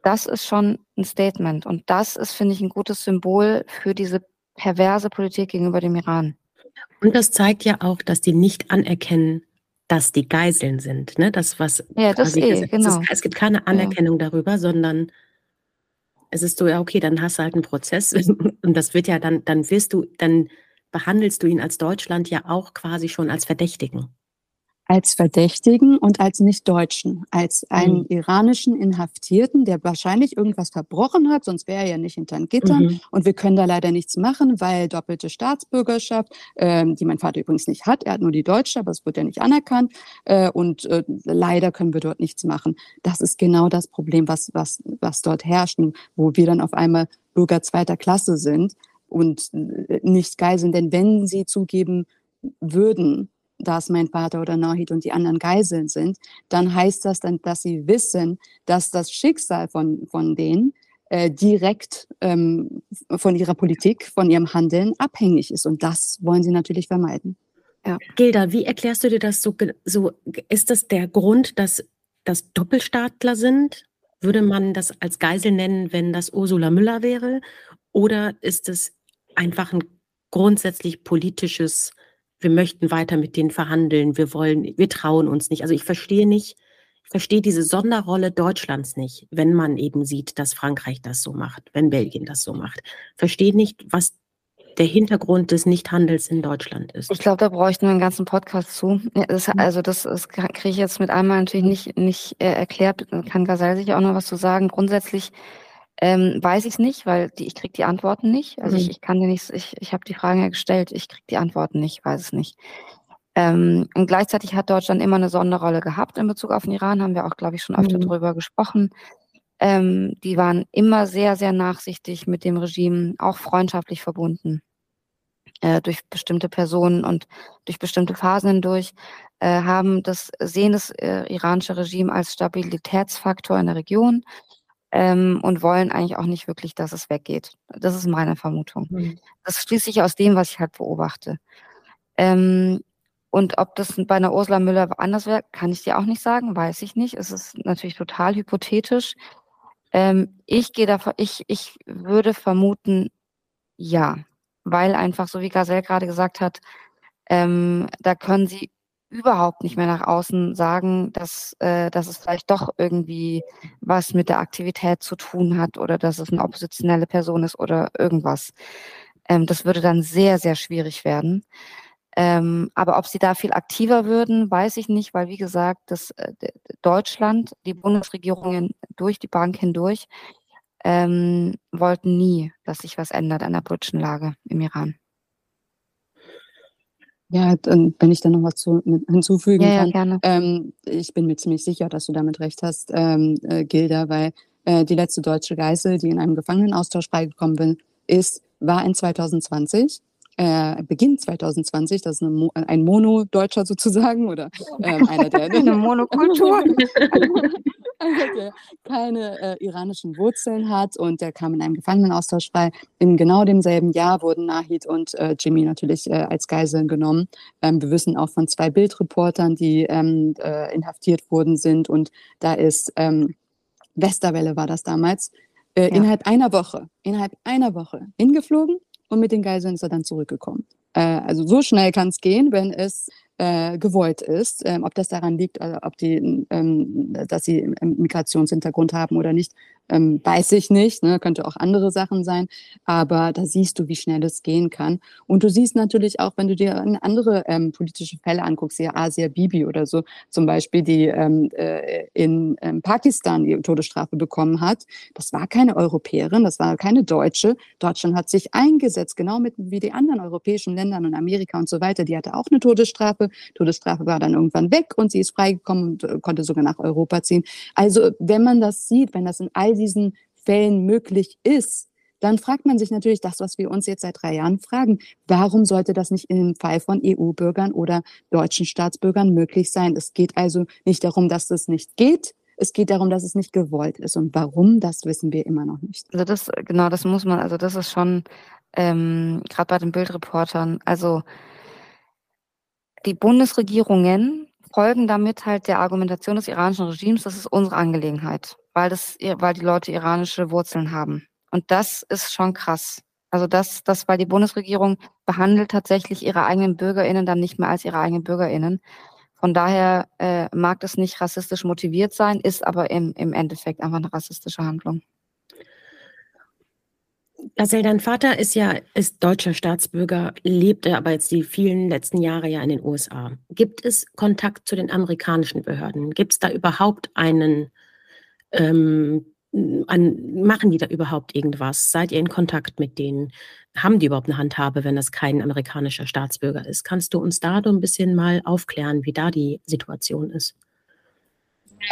das ist schon ein Statement. Und das ist, finde ich, ein gutes Symbol für diese perverse Politik gegenüber dem Iran. Und das zeigt ja auch, dass die nicht anerkennen, dass die Geiseln sind. Ne? Das, was ja, das eh, genau. Ist, es gibt keine Anerkennung ja. darüber, sondern es ist so, ja, okay, dann hast du halt einen Prozess und das wird ja dann, dann wirst du, dann behandelst du ihn als Deutschland ja auch quasi schon als Verdächtigen als Verdächtigen und als Nicht-Deutschen, als einen mhm. iranischen Inhaftierten, der wahrscheinlich irgendwas verbrochen hat, sonst wäre er ja nicht hinter Gittern. Mhm. Und wir können da leider nichts machen, weil doppelte Staatsbürgerschaft, ähm, die mein Vater übrigens nicht hat, er hat nur die deutsche, aber es wird ja nicht anerkannt. Äh, und äh, leider können wir dort nichts machen. Das ist genau das Problem, was, was, was dort herrscht, wo wir dann auf einmal Bürger zweiter Klasse sind und äh, nicht Geiseln. Denn wenn sie zugeben würden, dass mein Vater oder Nahid und die anderen Geiseln sind, dann heißt das dann, dass sie wissen, dass das Schicksal von, von denen äh, direkt ähm, von ihrer Politik, von ihrem Handeln abhängig ist. Und das wollen sie natürlich vermeiden. Ja. Gilda, wie erklärst du dir das so? so ist das der Grund, dass das Doppelstaatler sind? Würde man das als Geisel nennen, wenn das Ursula Müller wäre? Oder ist es einfach ein grundsätzlich politisches wir möchten weiter mit denen verhandeln, wir wollen, wir trauen uns nicht. Also ich verstehe nicht, ich verstehe diese Sonderrolle Deutschlands nicht, wenn man eben sieht, dass Frankreich das so macht, wenn Belgien das so macht. Verstehe nicht, was der Hintergrund des Nichthandels in Deutschland ist? Ich glaube, da bräuchten wir einen ganzen Podcast zu. Das, mhm. also das, das kriege ich jetzt mit einmal natürlich nicht, nicht äh, erklärt. Kann Gazelle sicher auch noch was zu sagen. Grundsätzlich ähm, weiß ich es nicht, weil die, ich kriege die Antworten nicht. Also mhm. ich, ich kann dir nicht, ich, ich habe die Fragen ja gestellt, ich kriege die Antworten nicht, weiß es nicht. Ähm, und gleichzeitig hat Deutschland immer eine Sonderrolle gehabt in Bezug auf den Iran, haben wir auch, glaube ich, schon öfter mhm. darüber gesprochen. Ähm, die waren immer sehr, sehr nachsichtig mit dem Regime, auch freundschaftlich verbunden äh, durch bestimmte Personen und durch bestimmte Phasen hindurch, äh, haben das, sehen das äh, iranische Regime als Stabilitätsfaktor in der Region ähm, und wollen eigentlich auch nicht wirklich, dass es weggeht. Das ist meine Vermutung. Mhm. Das schließt sich aus dem, was ich halt beobachte. Ähm, und ob das bei einer Ursula Müller anders wäre, kann ich dir auch nicht sagen, weiß ich nicht. Es ist natürlich total hypothetisch. Ähm, ich gehe davon, ich, ich würde vermuten, ja, weil einfach, so wie Gazelle gerade gesagt hat, ähm, da können sie überhaupt nicht mehr nach außen sagen, dass, äh, dass es vielleicht doch irgendwie was mit der Aktivität zu tun hat oder dass es eine oppositionelle Person ist oder irgendwas. Ähm, das würde dann sehr, sehr schwierig werden. Ähm, aber ob sie da viel aktiver würden, weiß ich nicht, weil wie gesagt, das äh, Deutschland, die Bundesregierungen durch die Bank hindurch ähm, wollten nie, dass sich was ändert an der politischen Lage im Iran. Ja, und wenn ich da noch was zu, hinzufügen ja, kann. Ja, gerne. Ähm, ich bin mir ziemlich sicher, dass du damit recht hast, ähm, äh, Gilda, weil äh, die letzte deutsche Geisel, die in einem Gefangenenaustausch freigekommen bin, ist, war in 2020 äh, Beginn 2020, das ist Mo ein Mono-Deutscher sozusagen oder ähm, einer der eine Monokultur, der keine äh, iranischen Wurzeln hat und der kam in einem Gefangenenaustausch frei. In genau demselben Jahr wurden Nahid und äh, Jimmy natürlich äh, als Geiseln genommen. Ähm, wir wissen auch von zwei Bildreportern, die ähm, äh, inhaftiert worden sind und da ist ähm, Westerwelle war das damals. Äh, ja. Innerhalb einer Woche, innerhalb einer Woche hingeflogen, und mit den Geiseln ist er dann zurückgekommen. Äh, also so schnell kann es gehen, wenn es äh, gewollt ist. Ähm, ob das daran liegt, also ob die, ähm, dass sie Migrationshintergrund haben oder nicht, ähm, weiß ich nicht. Ne? Könnte auch andere Sachen sein. Aber da siehst du, wie schnell es gehen kann. Und du siehst natürlich auch, wenn du dir andere ähm, politische Fälle anguckst, hier Asia Bibi oder so, zum Beispiel, die ähm, äh, in ähm, Pakistan die Todesstrafe bekommen hat. Das war keine Europäerin, das war keine Deutsche. Deutschland hat sich eingesetzt, genau mit wie die anderen europäischen Ländern und Amerika und so weiter. Die hatte auch eine Todesstrafe. Todesstrafe war dann irgendwann weg und sie ist freigekommen und äh, konnte sogar nach Europa ziehen. Also wenn man das sieht, wenn das in all diesen Fällen möglich ist, dann fragt man sich natürlich das, was wir uns jetzt seit drei Jahren fragen. Warum sollte das nicht im Fall von EU-Bürgern oder deutschen Staatsbürgern möglich sein? Es geht also nicht darum, dass das nicht geht. Es geht darum, dass es nicht gewollt ist. Und warum, das wissen wir immer noch nicht. Also das, genau, das muss man, also das ist schon ähm, gerade bei den Bildreportern, also die Bundesregierungen folgen damit halt der Argumentation des iranischen Regimes, das ist unsere Angelegenheit, weil, das, weil die Leute iranische Wurzeln haben. Und das ist schon krass. Also das, das, weil die Bundesregierung behandelt tatsächlich ihre eigenen BürgerInnen dann nicht mehr als ihre eigenen BürgerInnen. Von daher äh, mag das nicht rassistisch motiviert sein, ist aber im, im Endeffekt einfach eine rassistische Handlung. Marcel, dein Vater ist ja ist deutscher Staatsbürger, lebte aber jetzt die vielen letzten Jahre ja in den USA. Gibt es Kontakt zu den amerikanischen Behörden? Gibt es da überhaupt einen, ähm, an, machen die da überhaupt irgendwas? Seid ihr in Kontakt mit denen? Haben die überhaupt eine Handhabe, wenn das kein amerikanischer Staatsbürger ist? Kannst du uns da so ein bisschen mal aufklären, wie da die Situation ist?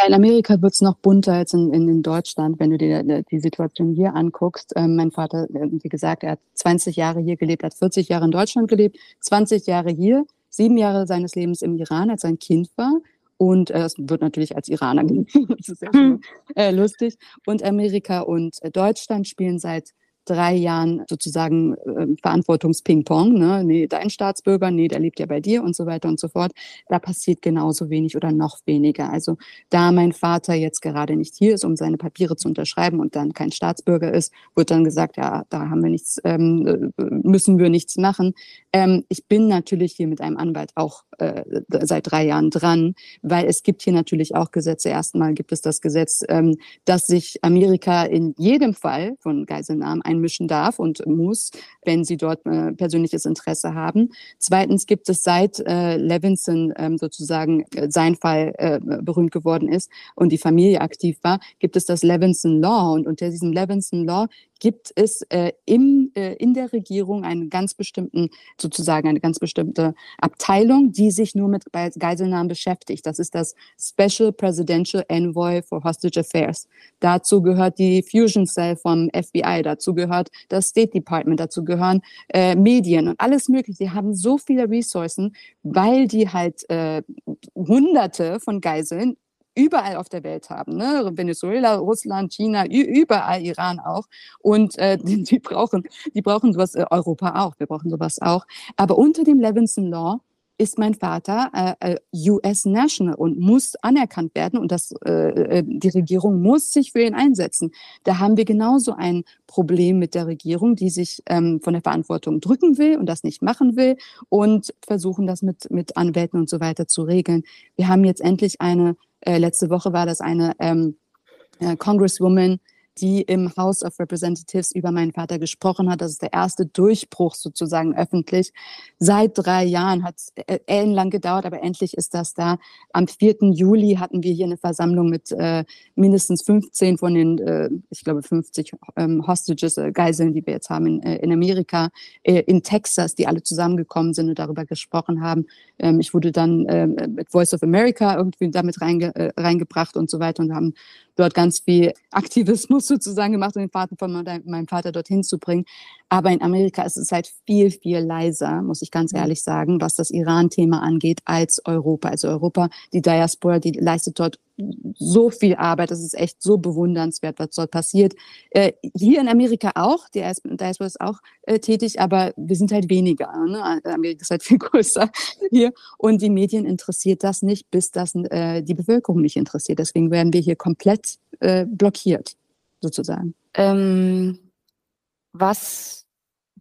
In Amerika wird es noch bunter als in, in, in, Deutschland, wenn du dir die Situation hier anguckst. Ähm, mein Vater, äh, wie gesagt, er hat 20 Jahre hier gelebt, hat 40 Jahre in Deutschland gelebt, 20 Jahre hier, sieben Jahre seines Lebens im Iran, als er ein Kind war. Und äh, es wird natürlich als Iraner gelebt. das ist ja schon äh, lustig. Und Amerika und äh, Deutschland spielen seit drei Jahren sozusagen äh, Verantwortungsping-Pong. Ne? Nee, dein Staatsbürger, nee, der lebt ja bei dir und so weiter und so fort. Da passiert genauso wenig oder noch weniger. Also da mein Vater jetzt gerade nicht hier ist, um seine Papiere zu unterschreiben und dann kein Staatsbürger ist, wird dann gesagt, ja, da haben wir nichts, ähm, müssen wir nichts machen. Ähm, ich bin natürlich hier mit einem Anwalt auch äh, seit drei Jahren dran, weil es gibt hier natürlich auch Gesetze. Erstmal gibt es das Gesetz, ähm, dass sich Amerika in jedem Fall von Geiselnahmen ein einmischen darf und muss, wenn sie dort äh, persönliches Interesse haben. Zweitens gibt es seit äh, Levinson ähm, sozusagen äh, sein Fall äh, berühmt geworden ist und die Familie aktiv war, gibt es das Levinson Law und unter diesem Levinson Law gibt es äh, im, äh, in der Regierung einen ganz bestimmten, sozusagen eine ganz bestimmte Abteilung, die sich nur mit Geiselnahmen beschäftigt. Das ist das Special Presidential Envoy for Hostage Affairs. Dazu gehört die Fusion Cell vom FBI, dazu gehört das State Department, dazu gehören äh, Medien und alles Mögliche. Die haben so viele Ressourcen, weil die halt äh, Hunderte von Geiseln überall auf der Welt haben. Ne? Venezuela, Russland, China, überall, Iran auch. Und äh, die, die, brauchen, die brauchen sowas, äh, Europa auch, wir brauchen sowas auch. Aber unter dem Levinson Law ist mein Vater äh, äh US National und muss anerkannt werden und das, äh, äh, die Regierung muss sich für ihn einsetzen. Da haben wir genauso ein Problem mit der Regierung, die sich ähm, von der Verantwortung drücken will und das nicht machen will und versuchen das mit, mit Anwälten und so weiter zu regeln. Wir haben jetzt endlich eine äh, letzte Woche war das eine ähm, äh, Congresswoman, die im House of Representatives über meinen Vater gesprochen hat. Das ist der erste Durchbruch sozusagen öffentlich. Seit drei Jahren hat es äh, ellenlang gedauert, aber endlich ist das da. Am 4. Juli hatten wir hier eine Versammlung mit äh, mindestens 15 von den, äh, ich glaube, 50 ähm, Hostages, äh, Geiseln, die wir jetzt haben in, äh, in Amerika, äh, in Texas, die alle zusammengekommen sind und darüber gesprochen haben. Ähm, ich wurde dann äh, mit Voice of America irgendwie damit reinge, äh, reingebracht und so weiter und haben dort ganz viel Aktivismus sozusagen gemacht, um den Vater von meinem Vater dorthin zu bringen. Aber in Amerika ist es halt viel, viel leiser, muss ich ganz mhm. ehrlich sagen, was das Iran-Thema angeht, als Europa. Also Europa, die Diaspora, die leistet dort so viel Arbeit. Das ist echt so bewundernswert, was dort passiert. Äh, hier in Amerika auch, die Diaspora ist auch äh, tätig, aber wir sind halt weniger. Ne? Amerika ist halt viel größer hier. Und die Medien interessiert das nicht, bis das äh, die Bevölkerung nicht interessiert. Deswegen werden wir hier komplett äh, blockiert, sozusagen. Ähm, was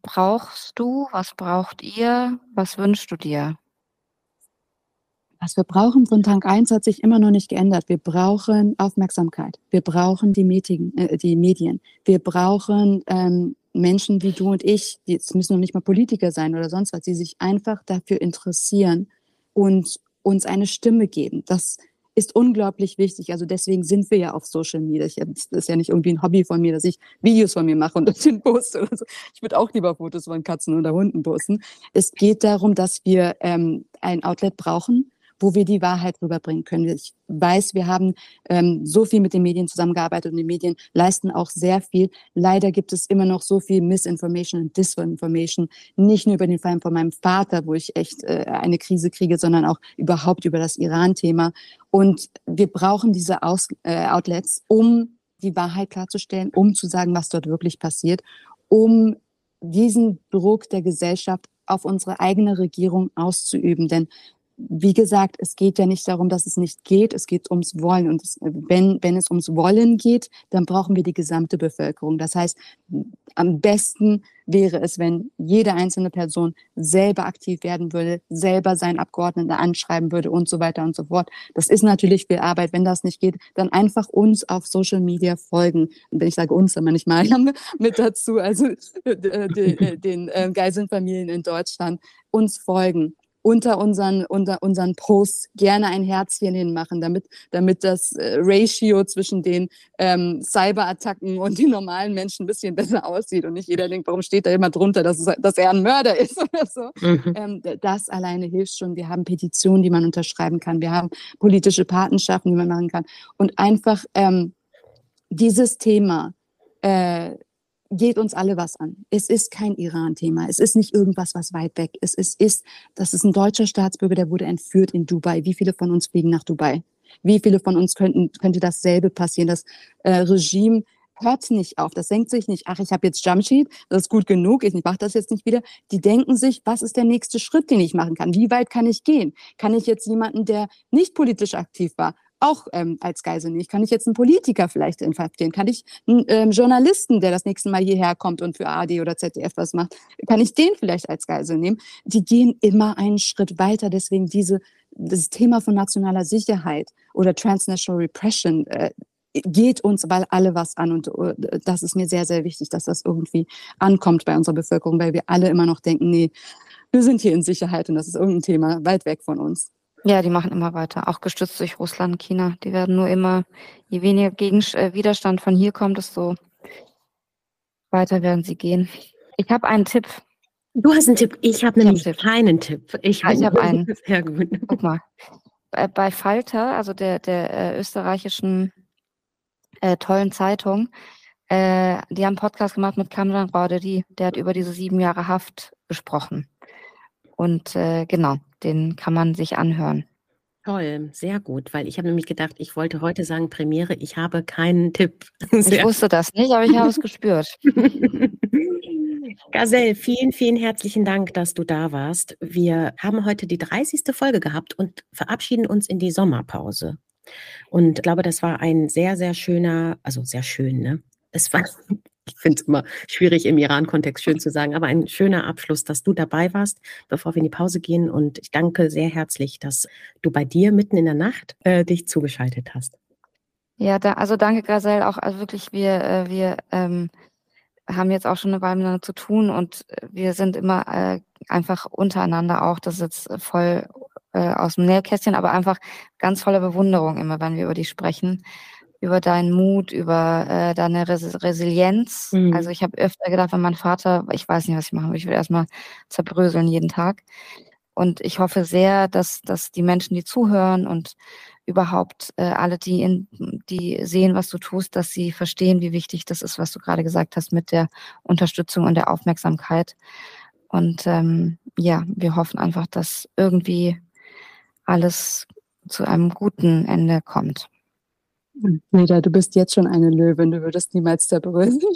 brauchst du? Was braucht ihr? Was wünschst du dir? Was wir brauchen von Tag 1 hat sich immer noch nicht geändert. Wir brauchen Aufmerksamkeit. Wir brauchen die Medien. Äh, die Medien. Wir brauchen ähm, Menschen wie du und ich, die, es müssen noch nicht mal Politiker sein oder sonst was, die sich einfach dafür interessieren und uns eine Stimme geben. Das ist unglaublich wichtig. Also deswegen sind wir ja auf Social Media. Ich, das ist ja nicht irgendwie ein Hobby von mir, dass ich Videos von mir mache und das hin poste oder so. Ich würde auch lieber Fotos von Katzen oder Hunden posten. Es geht darum, dass wir ähm, ein Outlet brauchen, wo wir die Wahrheit rüberbringen können. Ich weiß, wir haben ähm, so viel mit den Medien zusammengearbeitet und die Medien leisten auch sehr viel. Leider gibt es immer noch so viel Misinformation und Disinformation, nicht nur über den Fall von meinem Vater, wo ich echt äh, eine Krise kriege, sondern auch überhaupt über das Iran-Thema. Und wir brauchen diese Aus äh, Outlets, um die Wahrheit klarzustellen, um zu sagen, was dort wirklich passiert, um diesen Druck der Gesellschaft auf unsere eigene Regierung auszuüben. Denn wie gesagt, es geht ja nicht darum, dass es nicht geht, es geht ums Wollen. Und es, wenn, wenn es ums Wollen geht, dann brauchen wir die gesamte Bevölkerung. Das heißt, am besten wäre es, wenn jede einzelne Person selber aktiv werden würde, selber seinen Abgeordneten anschreiben würde und so weiter und so fort. Das ist natürlich viel Arbeit. Wenn das nicht geht, dann einfach uns auf Social Media folgen. Und wenn ich sage uns, dann meine ich Mariam mit dazu, also äh, den, den äh, Geiselnfamilien in Deutschland, uns folgen unter unseren, unter unseren Posts gerne ein Herzchen hinmachen, damit, damit das äh, Ratio zwischen den ähm, Cyberattacken und den normalen Menschen ein bisschen besser aussieht und nicht jeder denkt, warum steht da immer drunter, dass, es, dass er ein Mörder ist oder so. Mhm. Ähm, das alleine hilft schon. Wir haben Petitionen, die man unterschreiben kann. Wir haben politische Patenschaften, die man machen kann. Und einfach ähm, dieses Thema äh, geht uns alle was an. Es ist kein Iran-Thema. Es ist nicht irgendwas, was weit weg ist. Es ist, das ist ein deutscher Staatsbürger, der wurde entführt in Dubai. Wie viele von uns fliegen nach Dubai? Wie viele von uns könnten, könnte dasselbe passieren? Das äh, Regime hört nicht auf. Das denkt sich nicht, ach, ich habe jetzt Jumpsheet, das ist gut genug, ich mache das jetzt nicht wieder. Die denken sich, was ist der nächste Schritt, den ich machen kann? Wie weit kann ich gehen? Kann ich jetzt jemanden, der nicht politisch aktiv war, auch ähm, als Geisel nehmen? Kann ich jetzt einen Politiker vielleicht inhaftieren? Kann ich einen ähm, Journalisten, der das nächste Mal hierher kommt und für AD oder ZDF was macht, kann ich den vielleicht als Geisel nehmen? Die gehen immer einen Schritt weiter. Deswegen diese, das Thema von nationaler Sicherheit oder Transnational Repression, äh, geht uns weil alle was an und äh, das ist mir sehr, sehr wichtig, dass das irgendwie ankommt bei unserer Bevölkerung, weil wir alle immer noch denken, nee, wir sind hier in Sicherheit und das ist irgendein Thema weit weg von uns. Ja, die machen immer weiter, auch gestützt durch Russland und China. Die werden nur immer, je weniger Gegen äh, Widerstand von hier kommt, desto weiter werden sie gehen. Ich habe einen Tipp. Du hast einen Tipp. Ich habe nämlich hab keinen Tipp. Ich, ja, ich habe einen. Sehr gut. Guck mal. Bei Falter, also der, der äh, österreichischen äh, tollen Zeitung, äh, die haben einen Podcast gemacht mit Kamran Rauderi, der hat über diese sieben Jahre Haft gesprochen. Und äh, genau, den kann man sich anhören. Toll, sehr gut, weil ich habe nämlich gedacht, ich wollte heute sagen Premiere, ich habe keinen Tipp. Sehr ich wusste das nicht, aber ich habe es gespürt. Gazelle, vielen, vielen herzlichen Dank, dass du da warst. Wir haben heute die 30. Folge gehabt und verabschieden uns in die Sommerpause. Und ich glaube, das war ein sehr, sehr schöner, also sehr schön, ne? Es war, ich finde es immer schwierig im Iran-Kontext schön zu sagen, aber ein schöner Abschluss, dass du dabei warst, bevor wir in die Pause gehen. Und ich danke sehr herzlich, dass du bei dir mitten in der Nacht äh, dich zugeschaltet hast. Ja, da, also danke, Gazelle, auch also wirklich, wir, äh, wir ähm, haben jetzt auch schon eine Weile miteinander zu tun und wir sind immer äh, einfach untereinander auch, das ist jetzt voll äh, aus dem Nähkästchen, aber einfach ganz voller Bewunderung immer, wenn wir über die sprechen, über deinen Mut, über äh, deine Res Resilienz. Mhm. Also ich habe öfter gedacht, wenn mein Vater, ich weiß nicht, was ich machen würde, ich würde erstmal zerbröseln jeden Tag. Und ich hoffe sehr, dass, dass die Menschen, die zuhören und überhaupt äh, alle, die, in, die sehen, was du tust, dass sie verstehen, wie wichtig das ist, was du gerade gesagt hast mit der Unterstützung und der Aufmerksamkeit. Und ähm, ja, wir hoffen einfach, dass irgendwie alles zu einem guten Ende kommt. Neda, du bist jetzt schon eine Löwin, du würdest niemals zerbröseln. du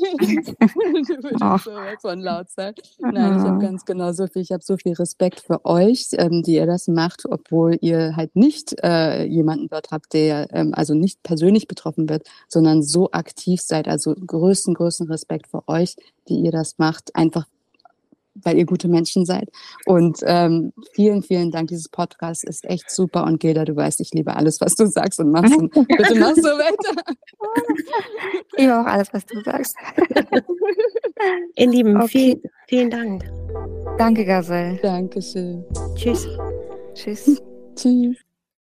würdest oh. so von laut sein. Nein, ich habe ganz genau so viel, ich habe so viel Respekt für euch, ähm, die ihr das macht, obwohl ihr halt nicht äh, jemanden dort habt, der ähm, also nicht persönlich betroffen wird, sondern so aktiv seid. Also größten, größten Respekt für euch, die ihr das macht. Einfach weil ihr gute Menschen seid. Und ähm, vielen, vielen Dank. Dieses Podcast ist echt super. Und Gilda, du weißt, ich liebe alles, was du sagst und machst. Und bitte mach so weiter. Ich liebe auch alles, was du sagst. Ihr Lieben, okay. vielen, vielen Dank. Danke, Gazelle. Dankeschön. Tschüss. Tschüss. Tschüss.